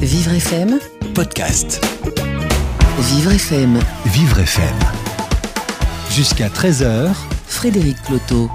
Vivre FM, podcast. Vivre FM, Vivre FM. Jusqu'à 13h, Frédéric Cloteau.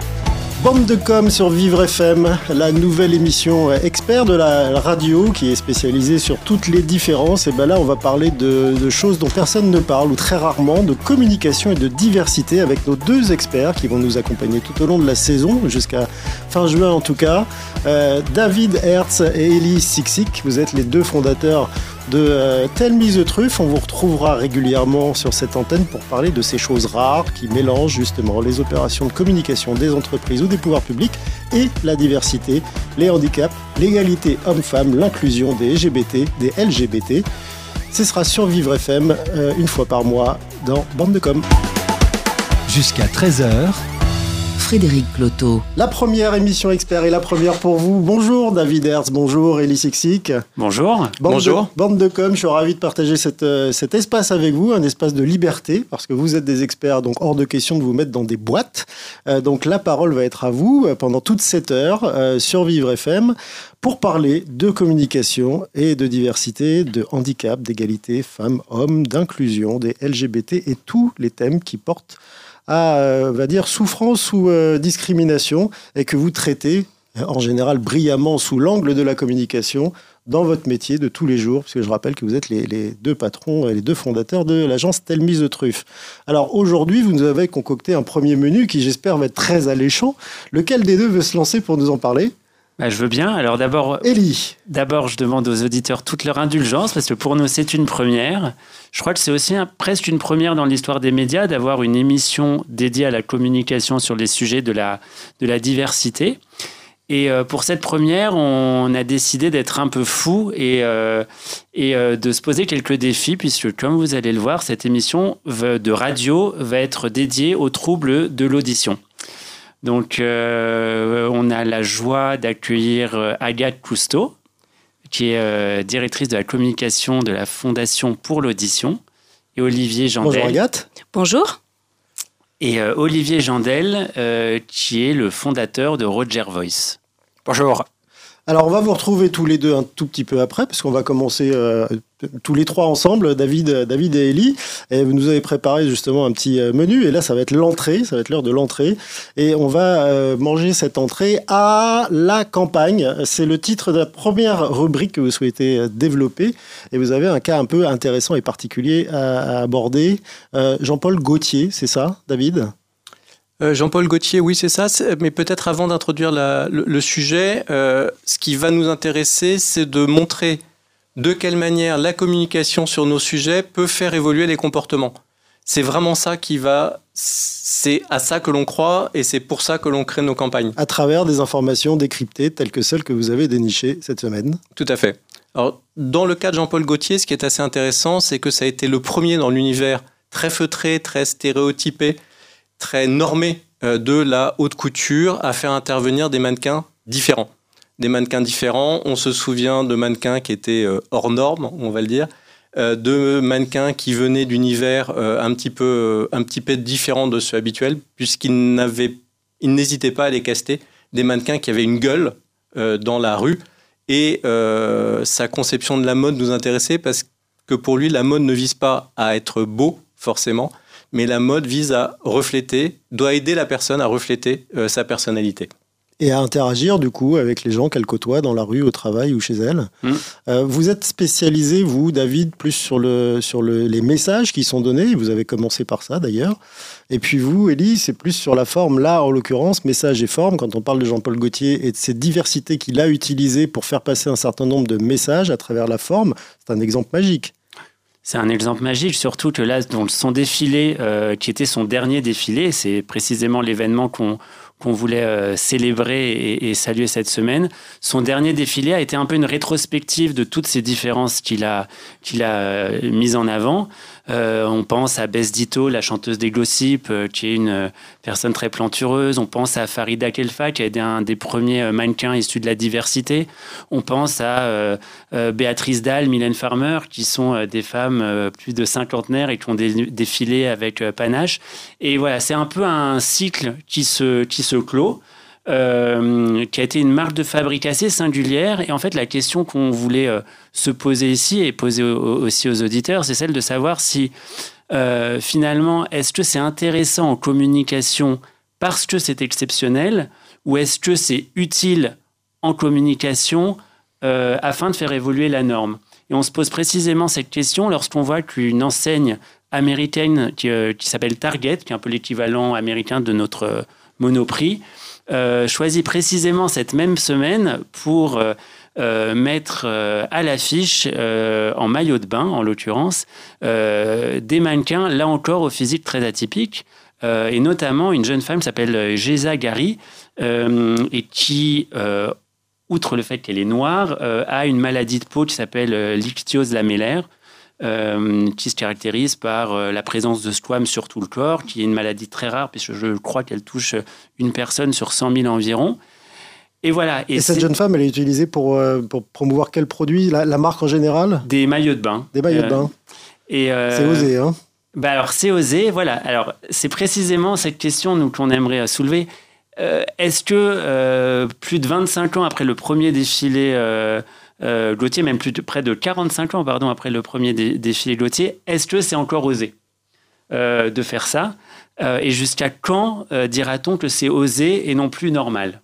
Bande de com sur Vivre FM, la nouvelle émission expert de la radio qui est spécialisée sur toutes les différences. Et ben là, on va parler de, choses dont personne ne parle ou très rarement, de communication et de diversité avec nos deux experts qui vont nous accompagner tout au long de la saison, jusqu'à fin juin en tout cas. Euh, David Hertz et Ellie Siksik, vous êtes les deux fondateurs de euh, Tell Me the Truth. On vous retrouvera régulièrement sur cette antenne pour parler de ces choses rares qui mélangent justement les opérations de communication des entreprises ou des pouvoirs publics et la diversité, les handicaps, l'égalité homme-femme, l'inclusion des LGBT, des LGBT. Ce sera sur Vivre FM euh, une fois par mois dans Bande de Com. jusqu'à 13h, Frédéric Cloteau. La première émission expert est la première pour vous. Bonjour David Hertz, bonjour Elie Sixic. Bonjour. Bande Bonjour. De, bande de com, je suis ravi de partager cette, euh, cet espace avec vous, un espace de liberté, parce que vous êtes des experts, donc hors de question de vous mettre dans des boîtes. Euh, donc la parole va être à vous euh, pendant toute cette heure euh, sur Vivre FM pour parler de communication et de diversité, de handicap, d'égalité femmes-hommes, d'inclusion, des LGBT et tous les thèmes qui portent à, euh, va dire, souffrance ou euh, discrimination et que vous traitez euh, en général brillamment sous l'angle de la communication dans votre métier de tous les jours, parce que je rappelle que vous êtes les, deux patrons et les deux fondateurs de l'agence Me the Truth. Alors aujourd'hui, vous nous avez concocté un premier menu qui j'espère va être très alléchant. Lequel des deux veut se lancer pour nous en parler? Bah, je veux bien. Alors d'abord, Ellie. d'abord, je demande aux auditeurs toute leur indulgence parce que pour nous, c'est une première. Je crois que c'est aussi un- presque une première dans l'histoire des médias d'avoir une émission dédiée à la communication sur les sujets de la, de la diversité. Et euh, pour cette première, on a décidé d'être un peu fou et, euh, et euh, de se poser quelques défis, puisque comme vous allez le voir, cette émission de radio va être dédiée aux troubles de l'audition. Donc, euh, on a la joie d'accueillir euh, Agathe Cousteau, qui est euh, directrice de la communication de la Fondation pour l'audition, et Olivier Bonjour Jandel. Agathe. Bonjour. Et euh, Olivier Jandel, euh, qui est le fondateur de Roger Voice. Bonjour. Alors on va vous retrouver tous les deux un tout petit peu après, parce qu'on va commencer euh, tous les trois ensemble, David, David et Ellie. Et vous nous avez préparé justement un petit euh, menu, et là ça va être l'entrée, ça va être l'heure de l'entrée. Et on va euh, manger cette entrée à la campagne. C'est le titre de la première rubrique que vous souhaitez développer. Et vous avez un cas un peu intéressant et particulier à, aborder. Jean-Paul Gauthier, c'est ça, David? Euh, Jean-Paul Gauthier, oui, c'est ça. Mais peut-être avant d'introduire le, le sujet, euh, ce qui va nous intéresser, c'est de montrer de quelle manière la communication sur nos sujets peut faire évoluer les comportements. C'est vraiment ça qui va. C'est à ça que l'on croit et c'est pour ça que l'on crée nos campagnes. À travers des informations décryptées telles que celles que vous avez dénichées cette semaine. Tout à fait. Alors, dans le cas de Jean-Paul Gaultier, ce qui est assez intéressant, c'est que ça a été le premier dans l'univers très feutré, très stéréotypé, très normé euh, de la haute couture à faire intervenir des mannequins différents. Des mannequins différents, on se souvient de mannequins qui étaient euh, hors normes, on va le dire, euh, de mannequins qui venaient d'univers un petit peu un petit peu différents de ceux habituels, puisqu'ils n'avaient, n'hésitaient pas à les caster des mannequins qui avaient une gueule dans la rue et sa conception de la mode nous intéressait parce que pour lui, la mode ne vise pas à être beau, forcément, mais la mode vise à refléter, doit aider la personne à refléter euh, sa personnalité. et à interagir du coup avec les gens qu'elle côtoie dans la rue, au travail ou chez elle. Mm. Euh, vous êtes spécialisé, vous, David, plus sur, le, sur le, les messages qui sont donnés. Vous avez commencé par ça d'ailleurs. Et puis vous, Elie, c'est plus sur la forme. Là, en l'occurrence, message et forme. Quand on parle de Jean-Paul Gaultier et de cette diversité qu'il a utilisée pour faire passer un certain nombre de messages à travers la forme, c'est un exemple magique. C'est un exemple magique, surtout que là, son défilé, euh, qui était son dernier défilé, c'est précisément l'événement qu'on voulait euh, célébrer et, et saluer cette semaine. Son dernier défilé a été un peu une rétrospective de toutes ces différences qu'il a, qu'il a euh, mises en avant. Euh, on pense à Bess Ditto, la chanteuse des Gossip, euh, qui est une euh, personne très plantureuse. On pense à Farida Kelfa, qui été un des premiers mannequins issus de la diversité. On pense à Béatrice Dalle, Mylène Farmer, qui sont des femmes plus de cinquantenaires et qui ont dé- défilé avec panache. Et voilà, c'est un peu un cycle qui se, qui se clôt. Euh, qui a été une marque de fabrique assez singulière. Et en fait, la question qu'on voulait euh, se poser ici et poser aussi aux auditeurs, c'est celle de savoir si euh, finalement, est-ce que c'est intéressant en communication parce que c'est exceptionnel ou est-ce que c'est utile en communication afin de faire évoluer la norme? Et on se pose précisément cette question lorsqu'on voit qu'une enseigne américaine qui, qui s'appelle Target, qui est un peu l'équivalent américain de notre Monoprix, euh, choisi précisément cette même semaine pour euh, euh, mettre à l'affiche, en maillot de bain en l'occurrence, des mannequins, là encore au physique très atypique, et notamment une jeune femme qui s'appelle Géza Gary, et qui, outre le fait qu'elle est noire, a une maladie de peau qui s'appelle l'ichthyose lamellaire, euh, qui se caractérise par euh, la présence de squames sur tout le corps, qui est une maladie très rare, puisque je crois qu'elle touche une personne sur 100 000 environ. Et voilà. Et, cette jeune femme, elle est utilisée pour, euh, pour promouvoir quel produit? La, marque en général? Des maillots de bain. Des maillots de bain. Et c'est osé, hein? Bah alors c'est osé, voilà. Alors c'est précisément cette question nous qu'on aimerait soulever. Est-ce que plus de 25 ans après le premier défilé euh, Gauthier, même plus de, près de 45 ans pardon, après le premier défilé Gauthier, est-ce que c'est encore osé euh, de faire ça euh, Et jusqu'à quand dira-t-on que c'est osé et non plus normal?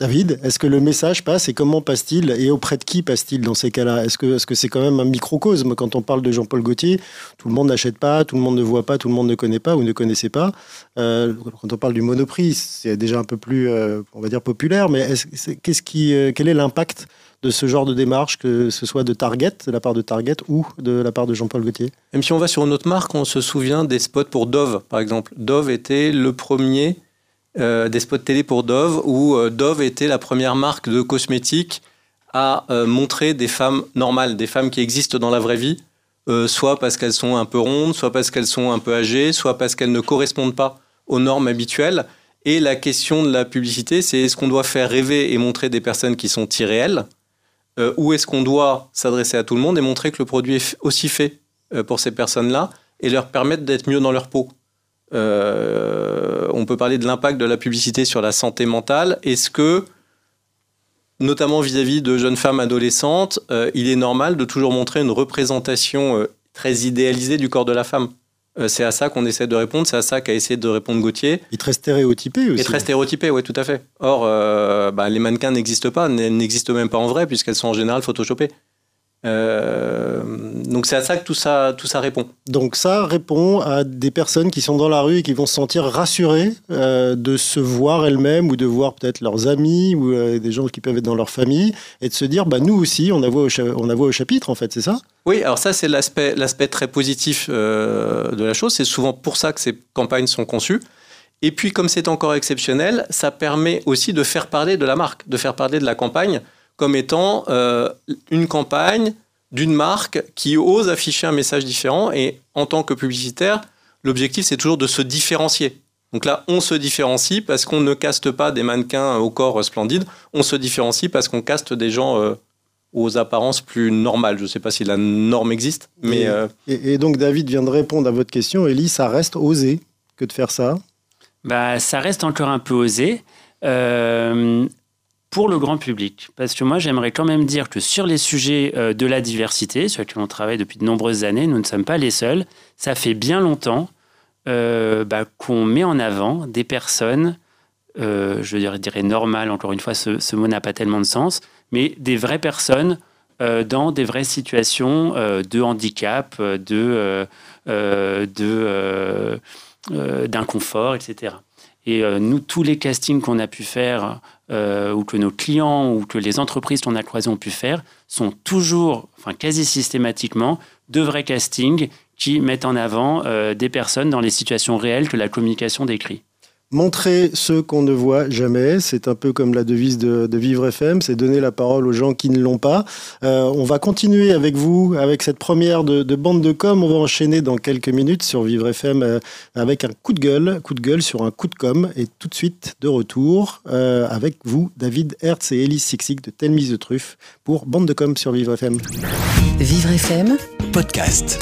David, est-ce que le message passe et comment passe-t-il et auprès de qui passe-t-il dans ces cas-là? Est-ce que c'est -ce quand même un microcosme? Quand on parle de Jean-Paul Gaultier Tout le monde n'achète pas, tout le monde ne voit pas, tout le monde ne connaît pas ou ne connaissait pas. quand on parle du monoprix, c'est déjà un peu plus, on va dire, populaire, mais qu'est-ce qui, quel est l'impact de ce genre de démarche, que ce soit de Target, de la part de Target ou de la part de Jean-Paul Gaultier Même si on va sur une autre marque, on se souvient des spots pour Dove, par exemple. Dove était le premier euh, des spots télé pour Dove, où euh, Dove était la première marque de cosmétiques à euh, montrer des femmes normales, des femmes qui existent dans la vraie vie, soit parce qu'elles sont un peu rondes, soit parce qu'elles sont un peu âgées, soit parce qu'elles ne correspondent pas aux normes habituelles. Et la question de la publicité, c'est est-ce qu'on doit faire rêver et montrer des personnes qui sont irréelles euh, où est-ce qu'on doit s'adresser à tout le monde et montrer que le produit est aussi fait euh, pour ces personnes-là et leur permettre d'être mieux dans leur peau. Euh, on peut parler de l'impact de la publicité sur la santé mentale. Est-ce que, notamment vis-à-vis de jeunes femmes adolescentes, il est normal de toujours montrer une représentation très idéalisée du corps de la femme? C'est à ça qu'on essaie de répondre, c'est à ça qu'a essayé de répondre Gauthier. Il est très stéréotypé aussi. Il est très stéréotypé, oui, tout à fait. Or, euh, bah, les mannequins n'existent pas, n'existent même pas en vrai, puisqu'elles sont en général photoshopées. Euh, donc c'est à ça que tout ça, tout ça répond. Donc ça répond à des personnes qui sont dans la rue et qui vont se sentir rassurées euh, de se voir elles-mêmes ou de voir peut-être leurs amis ou euh, des gens qui peuvent être dans leur famille et de se dire bah nous aussi on a voix au, on a voix au chapitre en fait c'est ça? Oui alors ça c'est l'aspect l'aspect très positif de la chose c'est souvent pour ça que ces campagnes sont conçues. Et puis comme c'est encore exceptionnel ça permet aussi de faire parler de la marque de faire parler de la campagne comme étant euh, une campagne d'une marque qui ose afficher un message différent. Et en tant que publicitaire, l'objectif, c'est toujours de se différencier. Donc là, on se différencie parce qu'on ne caste pas des mannequins au corps splendide, on se différencie parce qu'on caste des gens euh, aux apparences plus normales. Je ne sais pas si la norme existe, mais... Euh, et, donc David vient de répondre à votre question. Elie, ça reste osé que de faire ça? Bah, Ça reste encore un peu osé. Euh, pour le grand public. Parce que moi, j'aimerais quand même dire que sur les sujets euh, de la diversité, sur lesquels on travaille depuis de nombreuses années, nous ne sommes pas les seuls. Ça fait bien longtemps euh, bah, qu'on met en avant des personnes, euh, je dirais, normales, encore une fois, ce, mot n'a pas tellement de sens, mais des vraies personnes dans des vraies situations de handicap, de, d'inconfort, etc. Et nous, tous les castings qu'on a pu faire euh, ou que nos clients ou que les entreprises qu'on a croisées ont pu faire sont toujours, enfin quasi systématiquement, de vrais castings qui mettent en avant euh, des personnes dans les situations réelles que la communication décrit. Montrer ce qu'on ne voit jamais, c'est un peu comme la devise de, Vivre FM, c'est donner la parole aux gens qui ne l'ont pas. Euh, on va continuer avec vous, avec cette première de, bande de com. On va enchaîner dans quelques minutes sur Vivre FM euh, avec un coup de gueule, coup de gueule sur un coup de com. Et tout de suite, de retour euh, avec vous, David Hertz et Elise Sixig de Telle Mise de Truffe pour bande de com sur Vivre FM. Vivre FM, podcast.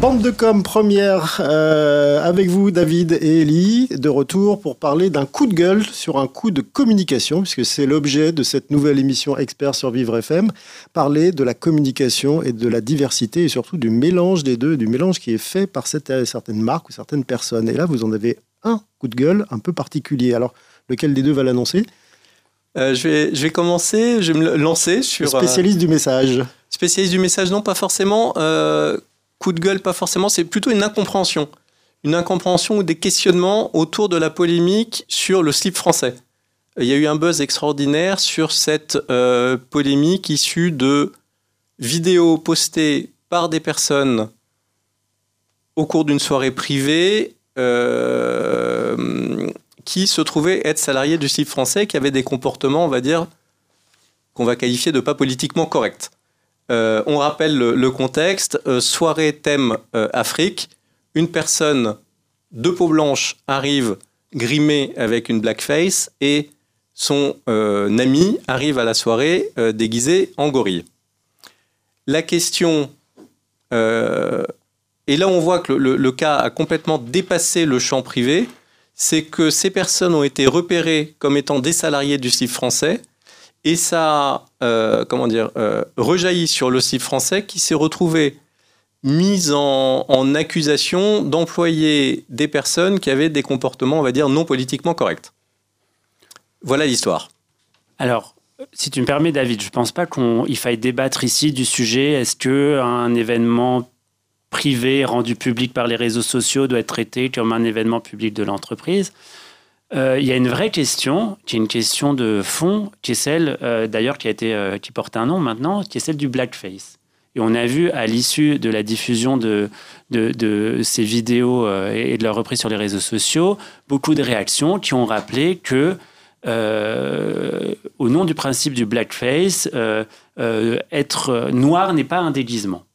Bande de com première euh, avec vous David et Ellie de retour pour parler d'un coup de gueule sur un coup de communication puisque c'est l'objet de cette nouvelle émission Expert sur Vivre FM parler de la communication et de la diversité et surtout du mélange des deux du mélange qui est fait par cette, certaines marques ou certaines personnes et là vous en avez un coup de gueule un peu particulier alors lequel des deux va l'annoncer? Euh, je, vais, je vais commencer, je vais me lancer sur... Le spécialiste euh, du message. Spécialiste du message, non, pas forcément. Coup de gueule, pas forcément, c'est plutôt une incompréhension. Une incompréhension ou des questionnements autour de la polémique sur le slip français. Il y a eu un buzz extraordinaire sur cette euh, polémique issue de vidéos postées par des personnes au cours d'une soirée privée euh, qui se trouvaient être salariés du slip français, qui avaient des comportements, on va dire, qu'on va qualifier de pas politiquement corrects. Euh, on rappelle le, contexte. Euh, soirée thème euh, Afrique. Une personne de peau blanche arrive grimée avec une blackface et son ami arrive à la soirée déguisé en gorille. La question, et là on voit que le, cas a complètement dépassé le champ privé, c'est que ces personnes ont été repérées comme étant des salariés du CIF français et ça euh, comment dire, euh, rejaillit sur le site français qui s'est retrouvé mis en, accusation d'employer des personnes qui avaient des comportements, on va dire, non politiquement corrects. Voilà l'histoire. Alors, si tu me permets, David, je ne pense pas qu'il faille débattre ici du sujet. Est-ce qu'un événement privé rendu public par les réseaux sociaux doit être traité comme un événement public de l'entreprise? Il y a une vraie question, qui est une question de fond, qui est celle, euh, d'ailleurs, qui, a été, euh, qui porte un nom maintenant, qui est celle du blackface. Et on a vu à l'issue de la diffusion de, de, de ces vidéos et de leur reprise sur les réseaux sociaux, beaucoup de réactions qui ont rappelé que, au nom du principe du blackface, être noir n'est pas un déguisement.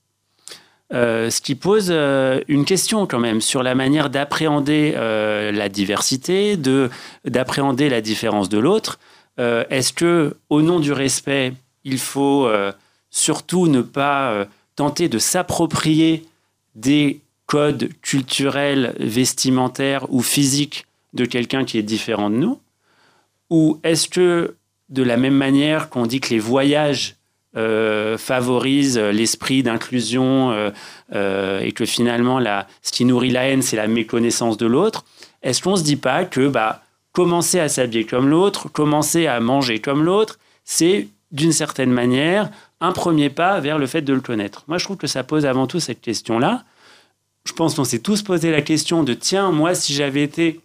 Euh, ce qui pose euh, une question quand même sur la manière d'appréhender euh, la diversité, de d'appréhender la différence de l'autre. Est-ce que, au nom du respect, il faut surtout ne pas tenter de s'approprier des codes culturels, vestimentaires ou physiques de quelqu'un qui est différent de nous? Ou est-ce que, de la même manière qu'on dit que les voyages euh, favorise l'esprit d'inclusion euh, euh, et que finalement, la, ce qui nourrit la haine, c'est la méconnaissance de l'autre, est-ce qu'on ne se dit pas que bah, commencer à s'habiller comme l'autre, commencer à manger comme l'autre, c'est d'une certaine manière un premier pas vers le fait de le connaître? Moi, je trouve que ça pose avant tout cette question-là. Je pense qu'on s'est tous posé la question de tiens, moi, si j'avais été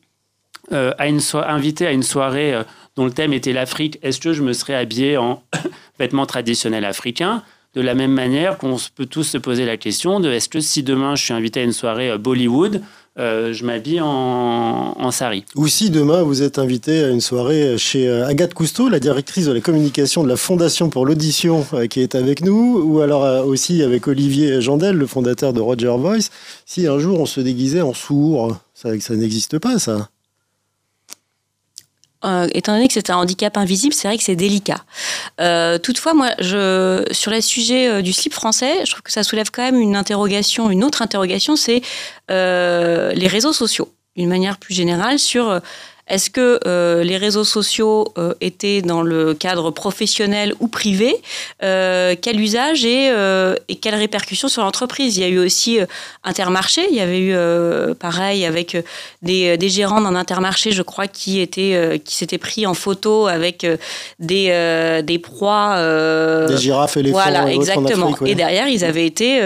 invité à une soirée dont le thème était l'Afrique, est-ce que je me serais habillé en vêtements traditionnels africains? De la même manière qu'on peut tous se poser la question de est-ce que si demain je suis invité à une soirée euh, Bollywood, euh, je m'habille en, en, sari? Ou si demain vous êtes invité à une soirée chez euh, Agathe Cousteau, la directrice de la communication de la Fondation pour l'audition qui est avec nous, ou alors aussi avec Olivier Jandel, le fondateur de Roger Voice, si un jour on se déguisait en sourd, ça, ça n'existe pas ça. Euh, étant donné que c'est un handicap invisible, c'est vrai que c'est délicat. Euh, toutefois, moi, je, sur le sujet euh, du slip français, je trouve que ça soulève quand même une interrogation, une autre interrogation, c'est les réseaux sociaux, d'une manière plus générale, sur est-ce que euh, les réseaux sociaux euh, étaient dans le cadre professionnel ou privé euh, Quel usage et, et quelles répercussions sur l'entreprise? Il y a eu aussi Intermarché. Il y avait eu pareil avec des, des gérants d'un Intermarché, je crois, qui étaient qui s'étaient pris en photo avec des des proies. des girafes, éléphants. Voilà, exactement. Et derrière, ils avaient été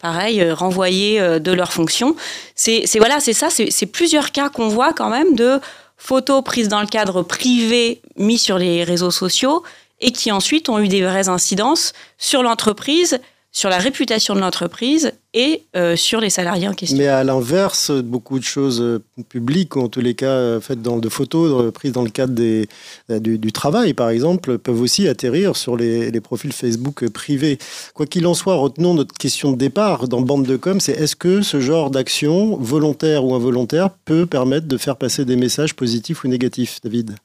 pareil renvoyés de leurs fonctions. C'est voilà, c'est ça. C'est plusieurs cas qu'on voit quand même de photos prises dans le cadre privé mis sur les réseaux sociaux et qui ensuite ont eu des vraies incidences sur l'entreprise, sur la réputation de l'entreprise et euh, sur les salariés en question. Mais à l'inverse, beaucoup de choses euh, publiques, ou en tous les cas euh, faites dans de photos prises dans le cadre du, travail, par exemple, peuvent aussi atterrir sur les profils Facebook privés. Quoi qu'il en soit, retenons notre question de départ dans Bande de Com, c'est est-ce que ce genre d'action, volontaire ou involontaire, peut permettre de faire passer des messages positifs ou négatifs, David?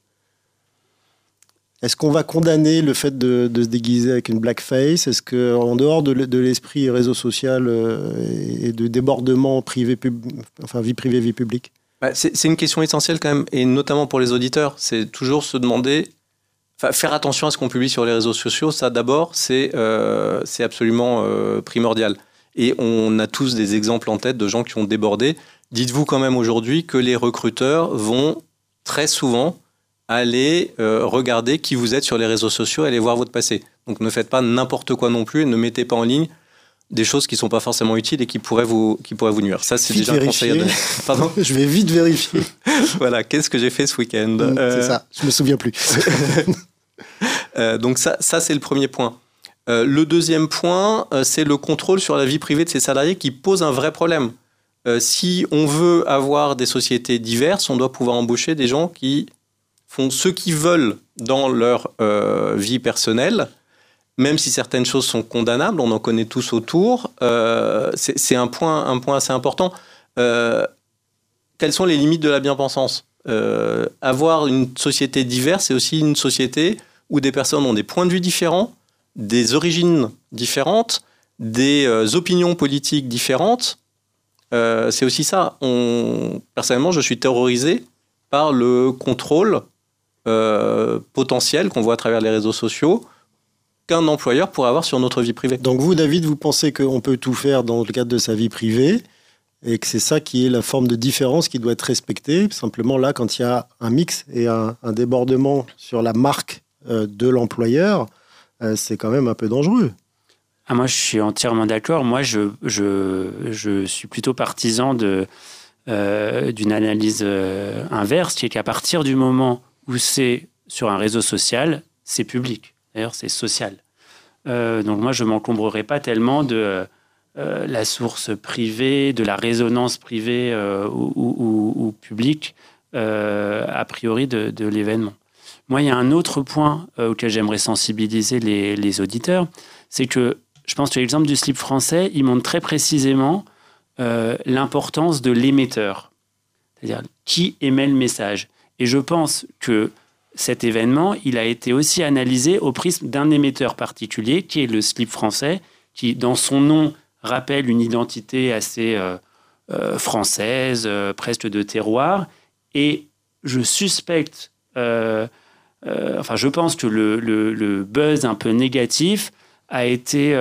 Est-ce qu'on va condamner le fait de, se déguiser avec une blackface? Est-ce qu'en dehors de, l'esprit réseau social euh, et de débordement privé, enfin vie privée, vie publique? Bah, C'est une question essentielle quand même, et notamment pour les auditeurs. C'est toujours se demander, faire attention à ce qu'on publie sur les réseaux sociaux. Ça, d'abord, c'est euh, absolument euh, primordial. Et on a tous des exemples en tête de gens qui ont débordé. Dites-vous quand même aujourd'hui que les recruteurs vont très souvent allez euh, regarder qui vous êtes sur les réseaux sociaux, allez voir votre passé. Donc ne faites pas n'importe quoi non plus et ne mettez pas en ligne des choses qui ne sont pas forcément utiles et qui pourraient vous, qui pourraient vous nuire. Ça, c'est déjà un conseil à donner. Pardon Je vais vite vérifier. voilà, qu'est-ce que j'ai fait ce week-end mm, C'est euh, ça, je me souviens plus. Euh, donc ça, ça c'est le premier point. le deuxième point, c'est le contrôle sur la vie privée de ses salariés qui pose un vrai problème. si on veut avoir des sociétés diverses, on doit pouvoir embaucher des gens qui font ce qu'ils veulent dans leur euh, vie personnelle, même si certaines choses sont condamnables, on en connaît tous autour, euh, c'est un point, un point assez important. Euh, quelles sont les limites de la bien-pensance? Avoir une société diverse, c'est aussi une société où des personnes ont des points de vue différents, des origines différentes, des opinions politiques différentes. c'est aussi ça. On... Personnellement, je suis terrorisé par le contrôle euh, potentiel qu'on voit à travers les réseaux sociaux qu'un employeur pourrait avoir sur notre vie privée. Donc vous, David, vous pensez qu'on peut tout faire dans le cadre de sa vie privée et que c'est ça qui est la forme de différence qui doit être respectée? Simplement là, quand il y a un mix et un, débordement sur la marque euh, de l'employeur, euh, c'est quand même un peu dangereux. Ah, moi, je suis entièrement d'accord. Moi, je, je, je, suis plutôt partisan de, d'une analyse inverse, qui est qu'à partir du moment où c'est sur un réseau social, c'est public. D'ailleurs, c'est social. Euh, donc moi, je m'encombrerai pas tellement de euh, la source privée, de la résonance privée euh, ou, publique, a priori, de, l'événement. Moi, il y a un autre point auquel j'aimerais sensibiliser les, les auditeurs, c'est que je pense que l'exemple du slip français, il montre très précisément l'importance de l'émetteur, c'est-à-dire qui émet le message? Et je pense que cet événement, il a été aussi analysé au prisme d'un émetteur particulier, qui est le slip français, qui, dans son nom, rappelle une identité assez euh, euh, française, euh, presque de terroir. Et je suspecte, enfin, je pense que le, le, buzz un peu négatif a été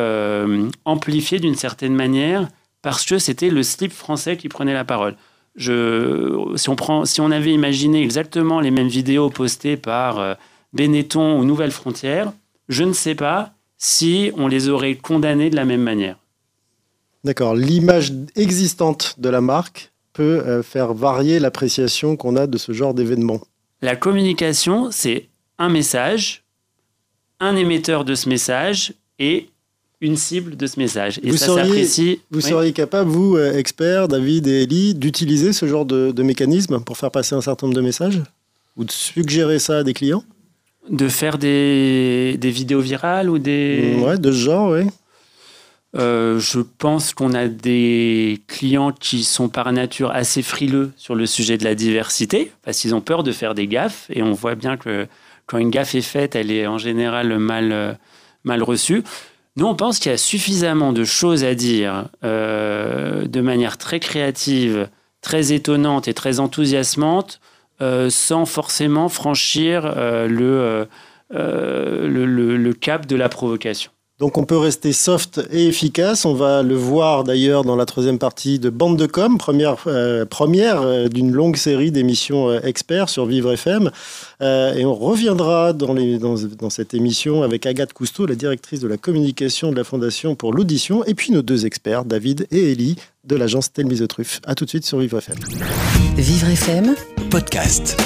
amplifié d'une certaine manière parce que c'était le slip français qui prenait la parole si, on prend, si on avait imaginé exactement les mêmes vidéos postées par euh, Benetton ou Nouvelle Frontière, je ne sais pas si on les aurait condamnés de la même manière. D'accord. L'image existante de la marque peut euh, faire varier l'appréciation qu'on a de ce genre d'événement. La communication, c'est un message, un émetteur de ce message et une cible de ce message. Et vous ça s'apprécie. Vous seriez capable, vous, euh, expert, David et Ellie, d'utiliser ce genre de, mécanisme pour faire passer un certain nombre de messages Ou de suggérer ça à des clients? De faire des, des, vidéos virales ou des... Ouais, de ce genre, oui. Euh, je pense qu'on a des clients qui sont par nature assez frileux sur le sujet de la diversité, parce qu'ils ont peur de faire des gaffes, et on voit bien que quand une gaffe est faite, elle est en général mal, euh, mal reçue. Nous, on pense qu'il y a suffisamment de choses à dire euh, de manière très créative, très étonnante et très enthousiasmante, euh, sans forcément franchir euh, le, le, le, cap de la provocation. Donc on peut rester soft et efficace. On va le voir d'ailleurs dans la troisième partie de Bande de com, première, euh, euh, d'une longue série d'émissions euh, experts sur Vivre FM. et on reviendra dans, cette émission avec Agathe Cousteau, la directrice de la communication de la Fondation pour l'audition, et puis nos deux experts, David et Ellie, de l'agence Telmise Truffe. A tout de suite sur Vivre FM. Vivre FM, podcast.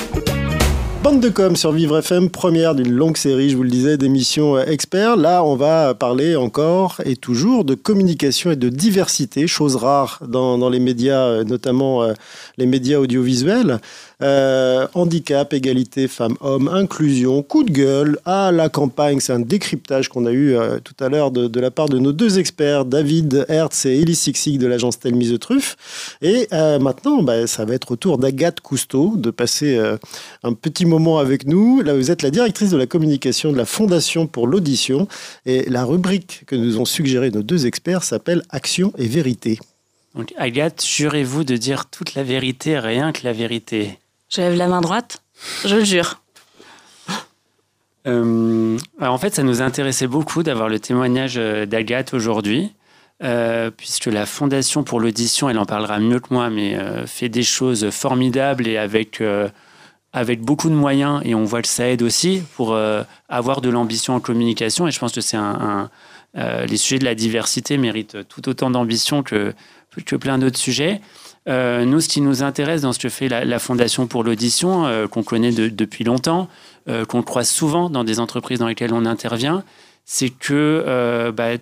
Bande de com sur Vivre FM, première d'une longue série, je vous le disais, d'émissions euh, experts. Là, on va parler encore et toujours de communication et de diversité, chose rare dans, les médias, euh, notamment euh, les médias audiovisuels. Euh, handicap, égalité, femmes-hommes, inclusion, coup de gueule. à la campagne, c'est un décryptage qu'on a eu euh, tout à l'heure de, la part de nos deux experts, David Hertz et Elise Sixig de l'agence Telmise Truffe. Et euh, maintenant, bah, ça va être au tour d'Agathe Cousteau de passer un petit moment avec nous. Là, vous êtes la directrice de la communication de la Fondation pour l'audition. Et la rubrique que nous ont suggéré nos deux experts s'appelle Action et vérité. Donc, Agathe, jurez-vous de dire toute la vérité, rien que la vérité? Je lève la main droite, je le jure. Euh, en fait, ça nous intéressait beaucoup d'avoir le témoignage euh, d'Agathe aujourd'hui, euh, puisque la Fondation pour l'audition, elle en parlera mieux que moi, mais fait des choses formidables et avec, avec beaucoup de moyens, et on voit que ça aide aussi pour avoir de l'ambition en communication, et je pense que c'est un, un les sujets de la diversité méritent tout autant d'ambition que, que plein d'autres sujets. Euh, nous, ce qui nous intéresse dans ce que fait la, Fondation pour l'audition, euh, qu'on connaît de, depuis longtemps, euh, qu'on croise souvent dans des entreprises dans lesquelles on intervient, c'est que bah,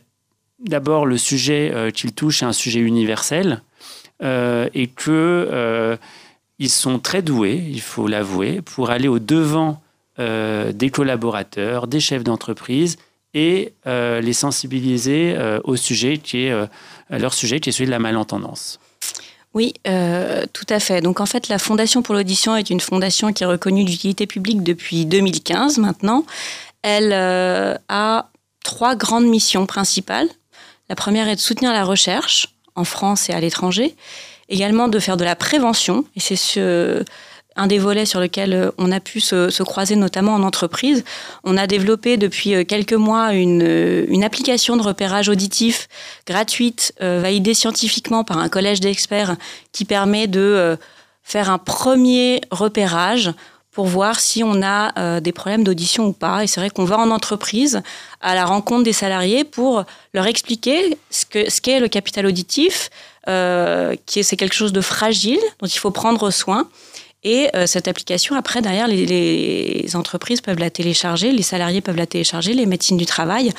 d'abord le sujet qu'il touche est un sujet universel et que ils sont très doués, il faut l'avouer, pour aller au devant des collaborateurs, des chefs d'entreprise et les sensibiliser au sujet qui est leur sujet qui est celui de la malentendance. Oui, euh, tout à fait. Donc en fait, la Fondation pour l'audition est une fondation qui est reconnue d'utilité publique depuis 2015 maintenant. Elle euh, a trois grandes missions principales. La première est de soutenir la recherche en France et à l'étranger, également de faire de la prévention, et c'est ce, un des volets sur lequel euh, on a pu se, se, croiser, notamment en entreprise. On a développé depuis euh, quelques mois une, euh, une application de repérage auditif gratuite, validée scientifiquement par un collège d'experts, qui permet de faire un premier repérage pour voir si on a des problèmes d'audition ou pas. Et c'est vrai qu'on va en entreprise à la rencontre des salariés pour leur expliquer ce qu'est le capital auditif, euh, qui est c'est quelque chose de fragile dont il faut prendre soin. Et euh, cette application, après, derrière, les, entreprises peuvent la télécharger, les salariés peuvent la télécharger, les médecines du travail,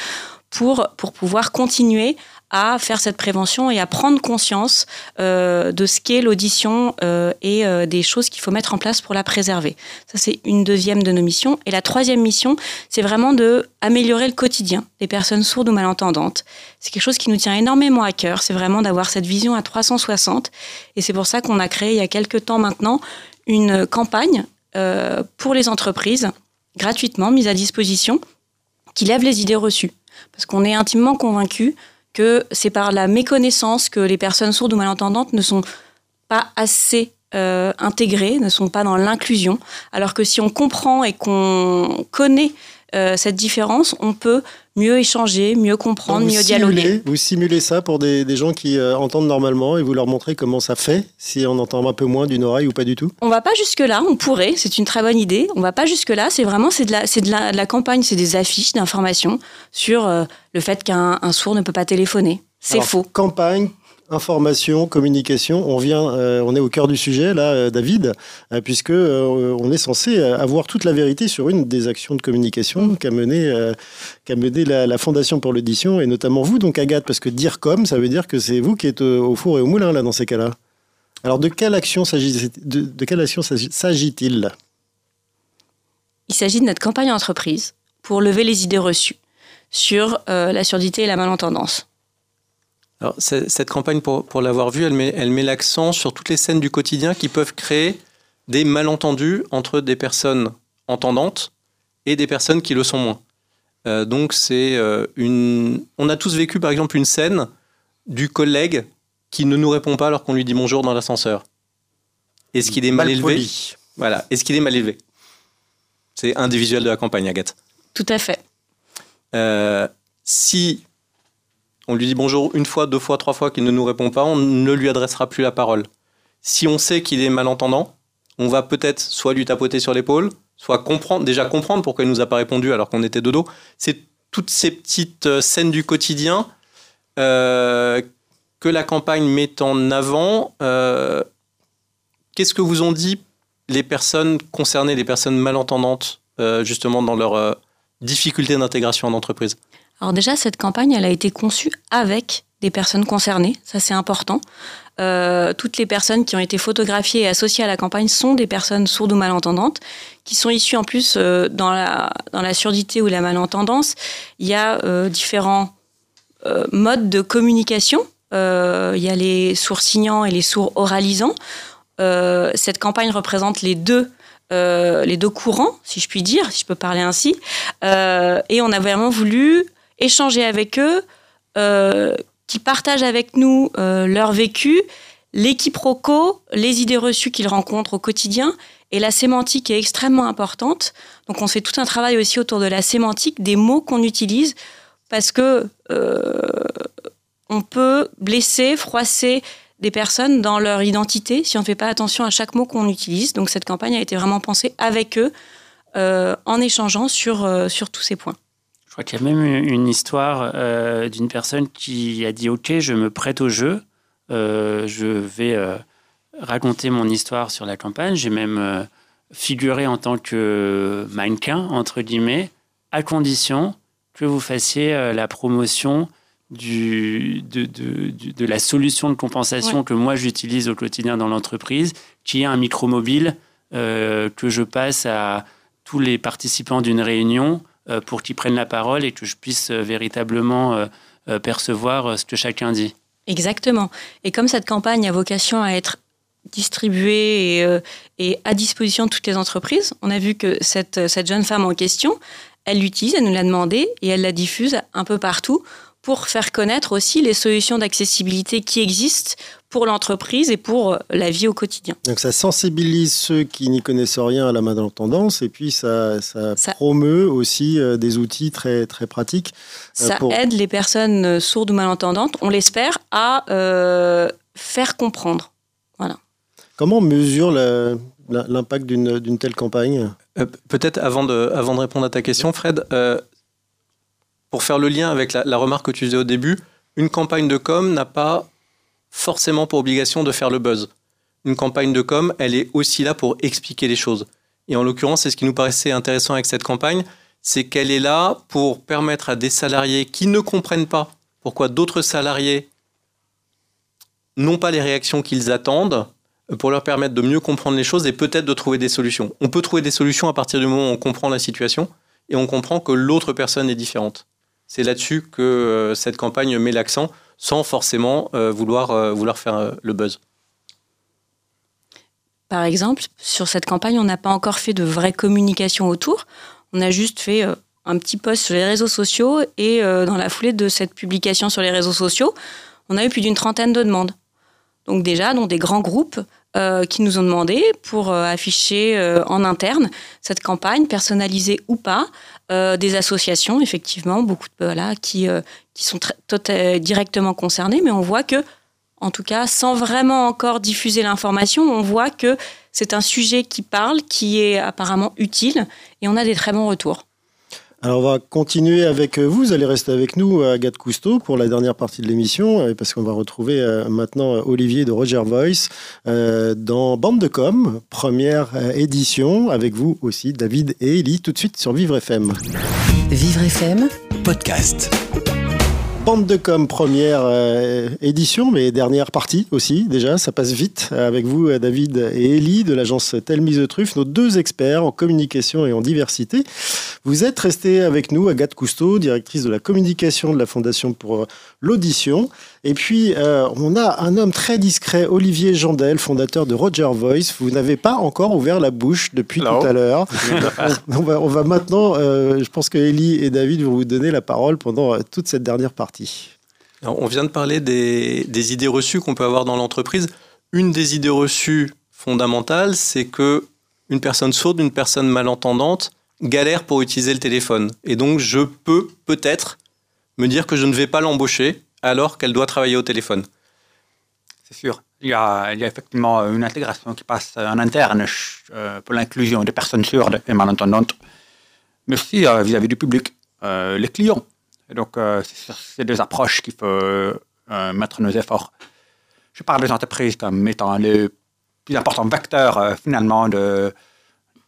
pour, pour pouvoir continuer à faire cette prévention et à prendre conscience euh, de ce qu'est l'audition euh, et des choses qu'il faut mettre en place pour la préserver. Ça, c'est une deuxième de nos missions. Et la troisième mission, c'est vraiment de améliorer le quotidien des personnes sourdes ou malentendantes. C'est quelque chose qui nous tient énormément à cœur. C'est vraiment d'avoir cette vision à 360. Et c'est pour ça qu'on a créé il y a quelques temps maintenant une campagne euh, pour les entreprises gratuitement mise à disposition qui lève les idées reçues. Parce qu'on est intimement convaincu que c'est par la méconnaissance que les personnes sourdes ou malentendantes ne sont pas assez euh, intégrées, ne sont pas dans l'inclusion, alors que si on comprend et qu'on connaît euh, cette différence, on peut mieux échanger, mieux comprendre, mieux simulez, dialoguer. Vous simulez ça pour des, des gens qui euh, entendent normalement et vous leur montrez comment ça fait, si on entend un peu moins d'une oreille ou pas du tout? On va pas jusque-là, on pourrait, c'est une très bonne idée. On va pas jusque-là, c'est vraiment c'est de, la, de, la, de la campagne, c'est des affiches d'information sur euh, le fait qu'un sourd ne peut pas téléphoner. C'est faux. Campagne, information, communication. On vient, euh, on est au cœur du sujet là, euh, David, euh, puisque euh, on est censé avoir toute la vérité sur une des actions de communication qu'a mené, euh, qu'a mené la, la, Fondation pour l'audition et notamment vous, donc Agathe, parce que dire comme, ça veut dire que c'est vous qui êtes au, four et au moulin là dans ces cas-là. Alors de quelle action s'agit, de, de quelle action s'agit-il? Il s'agit de notre campagne entreprise pour lever les idées reçues sur la surdité et la malentendance. Alors, cette campagne, pour, pour l'avoir vue, elle met, elle met l'accent sur toutes les scènes du quotidien qui peuvent créer des malentendus entre des personnes entendantes et des personnes qui le sont moins. Euh, donc, c'est euh, une. On a tous vécu, par exemple, une scène du collègue qui ne nous répond pas alors qu'on lui dit bonjour dans l'ascenseur. Est-ce qu'il est mal, mal élevé poli. Voilà. Est-ce qu'il est mal élevé? C'est visuels de la campagne, Agathe. Tout à fait. Euh, si on lui dit bonjour une fois, deux fois, trois fois qu'il ne nous répond pas, on ne lui adressera plus la parole. Si on sait qu'il est malentendant, on va peut-être soit lui tapoter sur l'épaule, soit comprendre, déjà comprendre pourquoi il nous a pas répondu alors qu'on était de dos. C'est toutes ces petites euh, scènes du quotidien euh, que la campagne met en avant. Euh, Qu'est-ce que vous ont dit les personnes concernées, les personnes malentendantes, justement dans leur difficulté d'intégration en entreprise? Alors déjà, cette campagne, elle a été conçue avec des personnes concernées, ça c'est important. Euh, toutes les personnes qui ont été photographiées et associées à la campagne sont des personnes sourdes ou malentendantes, qui sont issues en plus euh, dans, la, dans la surdité ou la malentendance. Il y a euh, différents modes de communication. il y a les sourds signants et les sourds oralisants. cette campagne représente les deux les deux courants, si je puis dire, si je peux parler ainsi. et on a vraiment voulu échanger avec eux, qui partagent avec nous euh, leur vécu, les quiproquos, les idées reçues qu'ils rencontrent au quotidien. Et la sémantique est extrêmement importante. Donc on fait tout un travail aussi autour de la sémantique, des mots qu'on utilise, parce que euh, on peut blesser, froisser des personnes dans leur identité si on ne fait pas attention à chaque mot qu'on utilise. Donc cette campagne a été vraiment pensée avec eux, euh, en échangeant sur, sur tous ces points. Crois qu'il y a même une histoire euh, d'une personne qui a dit Ok, je me prête au jeu, euh, je vais euh, raconter mon histoire sur la campagne. J'ai même figuré en tant que mannequin, entre guillemets, à condition que vous fassiez la promotion du, de, de, de, la solution de compensation que moi j'utilise au quotidien dans l'entreprise, qui est un micromobile que je passe à tous les participants d'une réunion euh, pour qu'ils prennent la parole et que je puisse euh, véritablement euh, percevoir ce que chacun dit. Exactement. Et comme cette campagne a vocation à être distribuée et, à disposition de toutes les entreprises, on a vu que cette jeune femme en question, elle l'utilise, elle nous l'a demandé et elle la diffuse un peu partout pour faire connaître aussi les solutions d'accessibilité qui existent pour l'entreprise et pour la vie au quotidien. Donc ça sensibilise ceux qui n'y connaissent rien à la malentendance et puis ça, ça, promeut aussi euh, des outils très, très pratiques. Euh, ça aide les personnes sourdes ou malentendantes, on l'espère, à euh, faire comprendre. Voilà. Comment on mesure l'impact d'une telle campagne? Peut-être avant de, avant de répondre à ta question, Fred, pour faire le lien avec la, remarque que tu faisais au début, une campagne de com n'a pas forcément pour obligation de faire le buzz. Une campagne de com, elle est aussi là pour expliquer les choses. Et en l'occurrence, c'est ce qui nous paraissait intéressant avec cette campagne, c'est qu'elle est là pour permettre à des salariés qui ne comprennent pas pourquoi d'autres salariés n'ont pas les réactions qu'ils attendent, pour leur permettre de mieux comprendre les choses et peut-être de trouver des solutions. On peut trouver des solutions à partir du moment où on comprend la situation et on comprend que l'autre personne est différente. C'est là-dessus que euh, cette campagne met l'accent, sans forcément euh, vouloir, euh, vouloir faire le buzz. Par exemple, sur cette campagne, on n'a pas encore fait de vraie communication autour. On a juste fait un petit post sur les réseaux sociaux et dans la foulée de cette publication sur les réseaux sociaux, on a eu plus d'une trentaine de demandes. Donc déjà, dans des grands groupes qui nous ont demandé pour afficher en interne cette campagne, personnalisée ou pas, euh, des associations, effectivement, beaucoup de voilà, qui, euh, qui sont directement concernées, mais on voit que, en tout cas, sans vraiment encore diffuser l'information, on voit que c'est un sujet qui parle, qui est apparemment utile, et on a des très bons retours. Alors on va continuer avec vous, vous allez rester avec nous, Agathe Cousteau, pour la dernière partie de l'émission, euh, parce qu'on va retrouver maintenant Olivier de Roger Voice dans Bande de Com, première édition, avec vous aussi, David et Ellie, tout de suite sur Vivre FM. Vivre FM, podcast. Bande de com, première euh, édition, mais dernière partie aussi, déjà, ça passe vite. Avec vous, David et Ellie de l'agence Telmise de Truffe, nos deux experts en communication et en diversité. Vous êtes restés avec nous, Agathe Cousteau, directrice de la communication de la Fondation pour l'audition. Et puis, euh, on a un homme très discret, Olivier Jandel, fondateur de Roger Voice. Vous n'avez pas encore ouvert la bouche depuis tout à l'heure. on, va, on, va, maintenant, euh, je pense que Ellie et David vont vous donner la parole pendant euh, toute cette dernière partie. On vient de parler des, idées reçues qu'on peut avoir dans l'entreprise. Une des idées reçues fondamentales, c'est que une personne sourde, une personne malentendante galère pour utiliser le téléphone. Et donc, je peux peut-être me dire que je ne vais pas l'embaucher alors qu'elle doit travailler au téléphone. C'est sûr. Il y, a, effectivement une intégration qui passe en interne euh, pour l'inclusion des personnes sourdes et malentendantes, mais aussi euh, vis-à-vis du public, euh, les clients. Et donc, c'est des approches qu'il faut mettre nos efforts. Je parle des entreprises comme étant les plus importants vecteurs finalement de,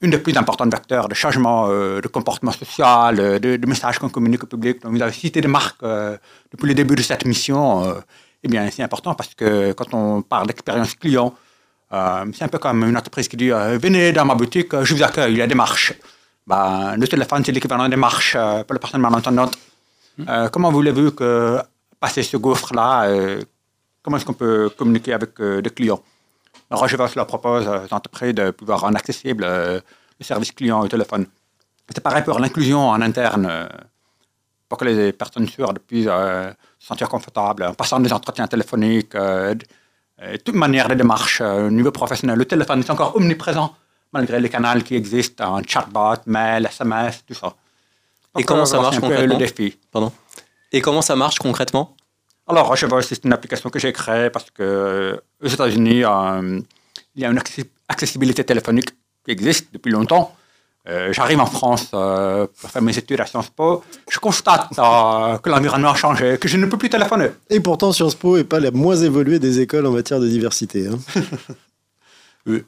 une des plus importantes vecteurs de changement de comportement social, de, messages qu'on communique au public. Donc, vous avez cité des marques depuis le début de cette mission. eh bien, c'est important parce que quand on parle d'expérience client, c'est un peu comme une entreprise qui dit Venez dans ma boutique, je vous accueille, il y a des marches. Ben, le téléphone, c'est l'équivalent des marches pour les personnes malentendantes. Hmm. comment voulez-vous que passer ce gouffre-là Comment est-ce qu'on peut communiquer avec des clients? Roger leur propose aux entreprises de pouvoir rendre accessible le service client au téléphone. C'est pareil pour l'inclusion en interne, pour que les personnes sûres puissent se sentir confortables en passant des entretiens téléphoniques, toute manière de démarche au niveau professionnel. Le téléphone est encore omniprésent malgré les canaux qui existent en chatbot, mail, SMS, tout ça. Et comment ça marche concrètement le défi. Pardon. Et comment ça marche concrètement alors, c'est une application que j'ai créée parce que euh, aux États-Unis, euh, il y a une accessibilité téléphonique qui existe depuis longtemps. Euh, j'arrive en France pour faire mes études à Sciences Po. Je constate que l'environnement a changé, que je ne peux plus téléphoner. Et pourtant, Sciences Po n'est pas la moins évoluée des écoles en matière de diversité. Hein. oui.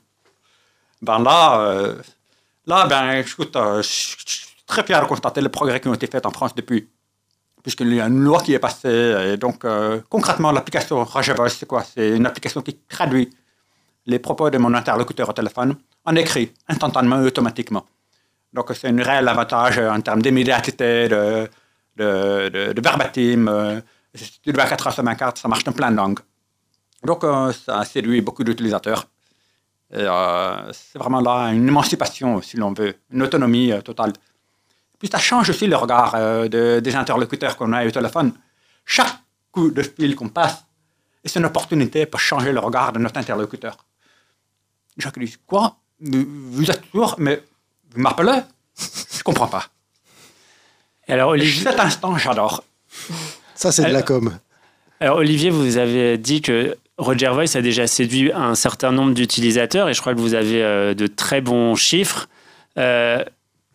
Ben là, là ben, écoute, je très fier de constater les progrès qui ont été faits en France depuis puisqu'il y a une loi qui est passée. Donc, euh, concrètement, l'application Rajavoice, c'est quoi? C'est une application qui traduit les propos de mon interlocuteur au téléphone en écrit, instantanément et automatiquement. Donc, c'est un réel avantage en termes d'immédiateté, de, verbatim. Euh, si tu 4 heures sur 24, ça marche dans plein de langues. Donc, euh, ça séduit beaucoup d'utilisateurs. c'est vraiment là une émancipation, si l'on veut, une autonomie totale. Puis ça change aussi le regard euh, des interlocuteurs qu'on a au téléphone. Chaque coup de fil qu'on passe est une opportunité pour changer le regard de notre interlocuteur. Jacques dit Quoi? Vous êtes sûr, mais vous m'appelez? Je ne comprends pas. Alors, Olivier... Cet instant, j'adore. Ça, c'est de la com. Alors, Olivier, vous avez dit que Roger Voice a déjà séduit un certain nombre d'utilisateurs et je crois que vous avez euh, de très bons chiffres. Euh,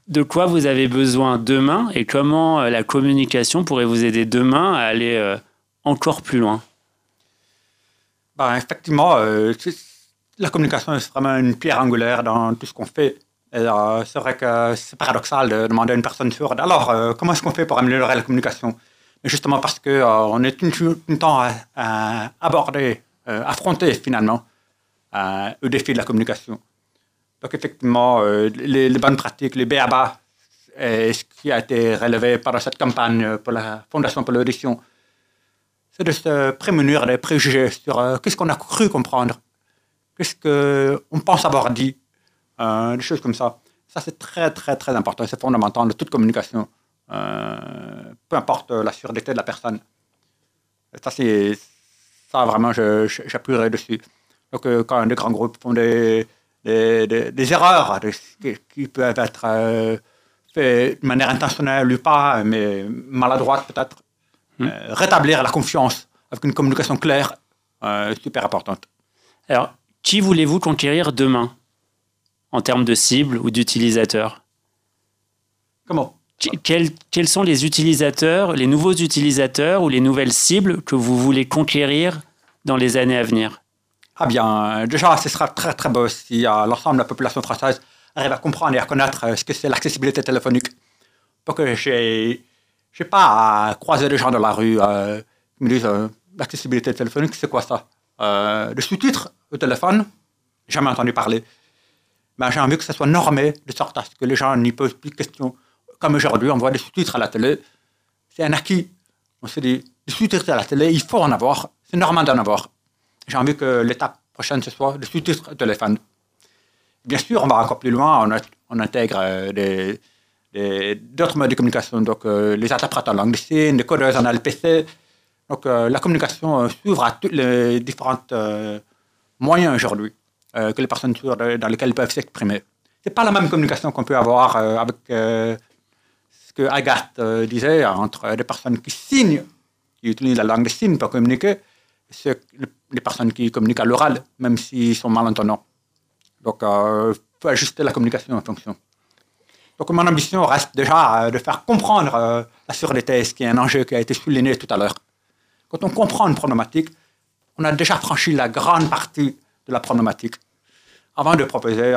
de quoi vous avez besoin demain et comment euh, la communication pourrait vous aider demain à aller euh, encore plus loin? Ben, Effectivement, euh, la communication est vraiment une pierre angulaire dans tout ce qu'on fait. c'est vrai que c'est paradoxal de demander à une personne sourde alors comment est-ce qu'on fait pour améliorer la communication? Mais justement parce qu'on est tout le temps à, aborder, affronter finalement le défi de la communication. Donc, effectivement, euh, les, bonnes pratiques, les BABA, ce qui a été relevé par cette campagne pour la Fondation pour l'audition, c'est de se prémunir des préjugés sur euh, qu'est-ce qu'on a cru comprendre, qu'est-ce qu'on pense avoir dit, euh, des choses comme ça. Ça, c'est très, très, très important. C'est fondamental de toute communication, peu importe la sûreté de la personne. Ça, c'est ça vraiment, j'appuierai dessus. Donc, quand des grands groupes font des, des, erreurs qui, peuvent être euh, faites de manière intentionnelle ou pas, mais maladroite peut-être. Hmm. Euh, rétablir la confiance avec une communication claire, euh, super importante. Alors, qui voulez-vous conquérir demain en termes de cible ou d'utilisateurs? Comment? Quels, quels, sont les utilisateurs, les nouveaux utilisateurs ou les nouvelles cibles que vous voulez conquérir dans les années à venir? Ah bien, déjà, ce sera très très beau si euh, l'ensemble de la population française arrive à comprendre et à connaître euh, ce que c'est l'accessibilité téléphonique. Pour que j'ai, j'ai pas à croiser des gens dans la rue euh, qui me disent l'accessibilité téléphonique, c'est quoi ça? Le sous-titre au téléphone, jamais entendu parler. Mais ben, j'ai envie que ça soit normé de sorte à ce que les gens n'y posent plus de questions. Comme aujourd'hui, on voit des sous-titres à la télé. C'est un acquis. On se dit, des sous-titres à la télé, il faut en avoir. C'est normal d'en avoir j'ai envie que l'étape prochaine, ce soit de sous-titres téléphone. Bien sûr, on va encore plus loin, on, intègre euh, d'autres modes de communication, donc euh, les interprètes en langue des signes, les codeurs en LPC. Donc euh, la communication s'ouvre à tous les différents moyens aujourd'hui que les personnes dans lesquels ils peuvent s'exprimer. Ce n'est pas la même communication qu'on peut avoir avec ce que Agathe disait, entre des personnes qui signent, qui utilisent la langue des signes pour communiquer, les personnes qui communiquent à l'oral, même s'ils sont malentendants. Donc, il euh, faut ajuster la communication en fonction. Donc, mon ambition reste déjà euh, de faire comprendre euh, la sûreté, ce qui est un enjeu qui a été souligné tout à l'heure. Quand on comprend une problématique, on a déjà franchi la grande partie de la problématique avant de proposer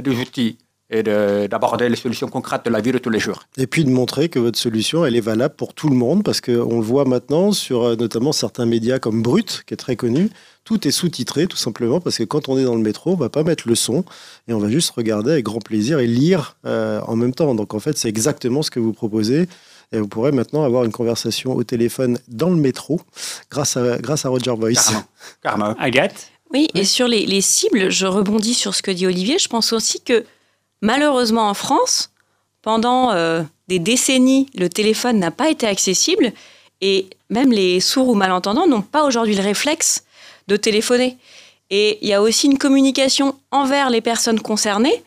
des outils et de- d'aborder les solutions concrètes de la vie de tous les jours. Et puis de montrer que votre solution, elle est valable pour tout le monde, parce qu'on le voit maintenant sur euh, notamment certains médias comme Brut, qui est très connu. Tout est sous-titré, tout simplement, parce que quand on est dans le métro, on va pas mettre le son, et on va juste regarder avec grand plaisir et lire euh, en même temps. Donc en fait, c'est exactement ce que vous proposez. Et vous pourrez maintenant avoir une conversation au téléphone dans le métro grâce à, grâce à Roger Voice. Carrément. Carrément. Agathe? Oui, et sur les, les cibles, je rebondis sur ce que dit Olivier. Je pense aussi que malheureusement en France, pendant euh, des décennies, le téléphone n'a pas été accessible et même les sourds ou malentendants n'ont pas aujourd'hui le réflexe de téléphoner. Et il y a aussi une communication envers les personnes concernées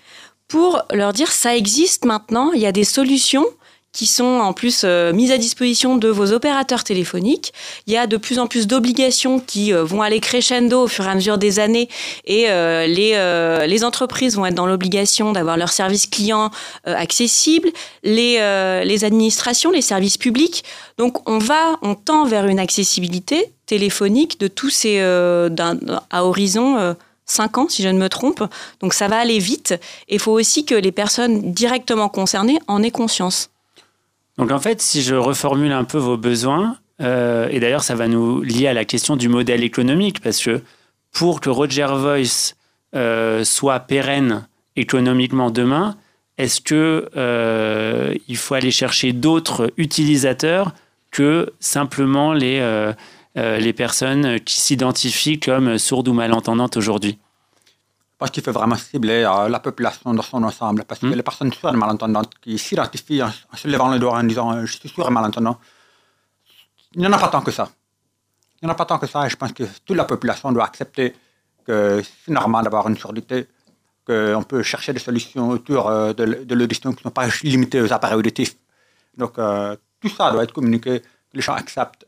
pour leur dire ça existe maintenant, il y a des solutions qui sont en plus euh, mises à disposition de vos opérateurs téléphoniques. Il y a de plus en plus d'obligations qui euh, vont aller crescendo au fur et à mesure des années et euh, les, euh, les entreprises vont être dans l'obligation d'avoir leur service client euh, accessible, les, euh, les administrations, les services publics. Donc on va, on tend vers une accessibilité téléphonique de tous ces à horizon euh, 5 ans, si je ne me trompe. Donc ça va aller vite. Et il faut aussi que les personnes directement concernées en aient conscience. Donc en fait, si je reformule un peu vos besoins, euh, et d'ailleurs ça va nous lier à la question du modèle économique, parce que pour que Roger Voice euh, soit pérenne économiquement demain, est-ce que euh, il faut aller chercher d'autres utilisateurs que simplement les, euh, les personnes qui s'identifient comme sourdes ou malentendantes aujourd'hui? Pense qu'il faut vraiment cibler euh, la population dans son ensemble, parce que Mm. les personnes sourdes et malentendantes qui s'identifient en, en se levant le doigt en disant euh, je suis sourd et malentendant, il n'y en a pas tant que ça. Il n'y en a pas tant que ça, et je pense que toute la population doit accepter que c'est normal d'avoir une surdité, qu'on peut chercher des solutions autour euh, de, l'audition qui ne sont pas limitées aux appareils auditifs. Donc euh, tout ça doit être communiqué, que les gens acceptent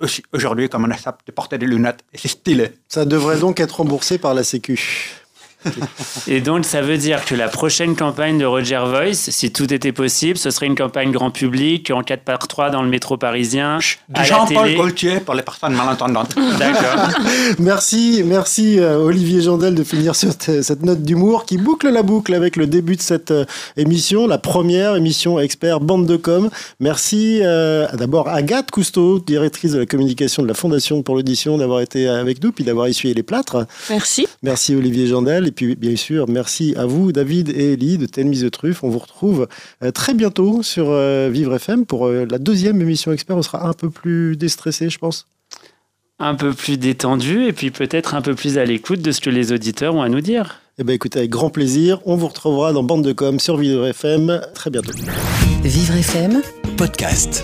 aussi aujourd'hui comme on accepte de porter des lunettes, et c'est stylé. Ça devrait donc être remboursé par la Sécu. Et donc, ça veut dire que la prochaine campagne de Roger Voice, si tout était possible, ce serait une campagne grand public en 4 par 3 dans le métro parisien, Jean-Paul. Gaultier pour les personnes malentendantes. D'accord. Merci, merci euh, Olivier Jandel de finir sur cette note d'humour qui boucle la boucle avec le début de cette euh, émission, la première émission expert bande de com. Merci euh, d'abord Agathe Cousteau, directrice de la communication de la Fondation pour l'audition, d'avoir été avec nous puis d'avoir essuyé les plâtres. Merci. Merci Olivier Jandel et puis bien sûr merci à vous David et Elie de Telle Mise de Truffe. On vous retrouve euh, très bientôt sur euh, Vivre FM pour euh, la deuxième émission expert. On sera un peu plus déstressé, je pense. Un peu plus détendu et puis peut-être un peu plus à l'écoute de ce que les auditeurs ont à nous dire. Eh bien, écoutez, avec grand plaisir. On vous retrouvera dans Bande de Com sur Vivre FM très bientôt. Vivre FM Podcast.